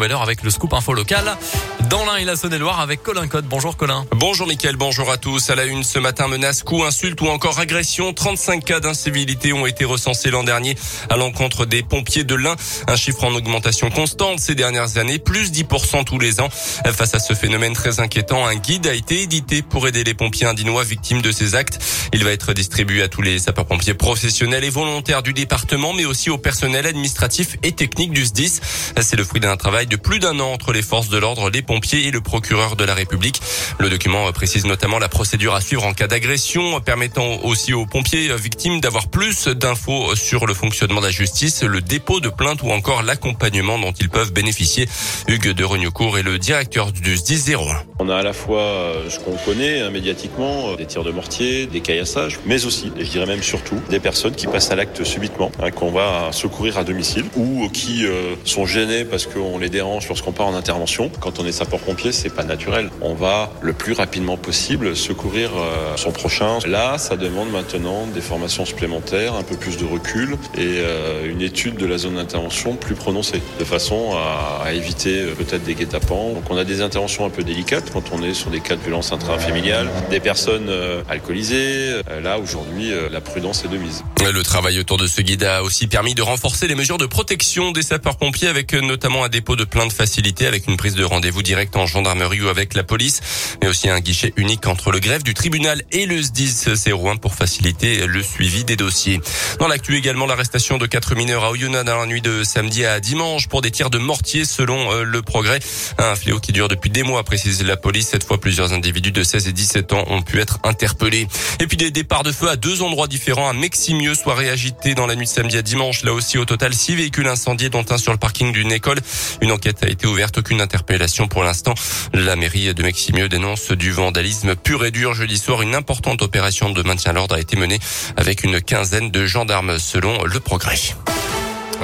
avec le scoop info local. Dans l'un et la Saône-et-Loire avec Colin Code. Bonjour Colin. Bonjour Mickaël, bonjour à tous. À la une ce matin, menace, coup, insulte ou encore agression. 35 cas d'incivilité ont été recensés l'an dernier à l'encontre des pompiers de l'Ain. Un chiffre en augmentation constante ces dernières années, plus 10% tous les ans. Face à ce phénomène très inquiétant, un guide a été édité pour aider les pompiers indinois victimes de ces actes. Il va être distribué à tous les sapeurs-pompiers professionnels et volontaires du département, mais aussi au personnel administratif et technique du SDIS. C'est le fruit d'un travail de plus d'un an entre les forces de l'ordre, les pompiers et le procureur de la République. Le document précise notamment la procédure à suivre en cas d'agression, permettant aussi aux pompiers victimes d'avoir plus d'infos sur le fonctionnement de la justice, le dépôt de plainte ou encore l'accompagnement dont ils peuvent bénéficier. Hugues de Regnocourt est le directeur du SDIS 01. On a à la fois euh, ce qu'on connaît hein, médiatiquement, euh, des tirs de mortier, des caillassages, mais aussi, je dirais même surtout, des personnes qui passent à l'acte subitement, hein, qu'on va secourir à domicile ou qui euh, sont gênés parce qu'on les lorsqu'on part en intervention. Quand on est sapeur-pompier, c'est pas naturel. On va le plus rapidement possible secourir euh, son prochain. Là, ça demande maintenant des formations supplémentaires, un peu plus de recul et euh, une étude de la zone d'intervention plus prononcée, de façon à, éviter peut-être des guet-apens. Donc on a des interventions un peu délicates quand on est sur des cas de violence intrafamiliale, des personnes alcoolisées. Là, aujourd'hui, la prudence est de mise. Le travail autour de ce guide a aussi permis de renforcer les mesures de protection des sapeurs-pompiers avec notamment un dépôt de plainte facilité avec une prise de rendez-vous direct en gendarmerie ou avec la police, mais aussi un guichet unique entre le greffe du tribunal et le SDIS 01 pour faciliter le suivi des dossiers. Dans l'actu également l'arrestation de quatre mineurs à Oyonnax dans la nuit de samedi à dimanche pour des tirs de mortier selon euh, le progrès. Un fléau qui dure depuis des mois, précise la police. Cette fois, plusieurs individus de 16 et 17 ans ont pu être interpellés. Et puis des départs de feu à deux endroits différents. Un Meximieux, soirée agitée dans la nuit de samedi à dimanche. Là aussi, au total, six véhicules incendiés, dont un sur le parking d'une école. Une enquête a été ouverte, aucune interpellation pour l'instant. La mairie de Meximieux dénonce du vandalisme pur et dur. Jeudi soir, une importante opération de maintien à l'ordre a été menée avec une quinzaine de gendarmes selon le progrès.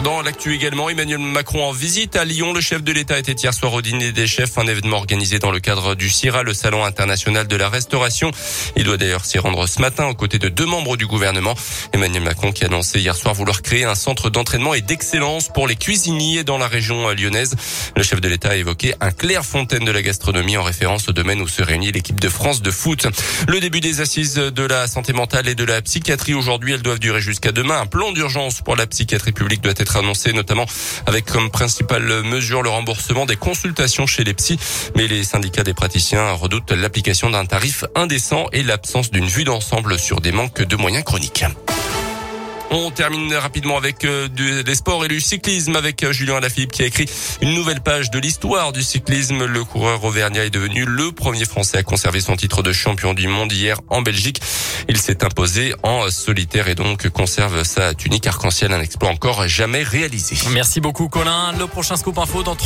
Dans l'actu également, Emmanuel Macron en visite à Lyon. Le chef de l'État était hier soir au dîner des chefs, un événement organisé dans le cadre du CIRA, le Salon international de la restauration. Il doit d'ailleurs s'y rendre ce matin aux côtés de deux membres du gouvernement. Emmanuel Macron qui a annoncé hier soir vouloir créer un centre d'entraînement et d'excellence pour les cuisiniers dans la région lyonnaise. Le chef de l'État a évoqué un clair fontaine de la gastronomie en référence au domaine où se réunit l'équipe de France de foot. Le début des assises de la santé mentale et de la psychiatrie aujourd'hui, elles doivent durer jusqu'à demain. Un plan d'urgence pour la psychiatrie publique doit être être annoncé, notamment avec comme principale mesure le remboursement des consultations chez les psys. Mais les syndicats des praticiens redoutent l'application d'un tarif indécent et l'absence d'une vue d'ensemble sur des manques de moyens chroniques. On termine rapidement avec euh, des sports et du cyclisme avec euh, Julien Alaphilippe qui a écrit une nouvelle page de l'histoire du cyclisme. Le coureur auvergnat est devenu le premier Français à conserver son titre de champion du monde hier en Belgique. Il s'est imposé en solitaire et donc conserve sa tunique arc-en-ciel, un exploit encore jamais réalisé. Merci beaucoup Colin. Le prochain scoop info dans 30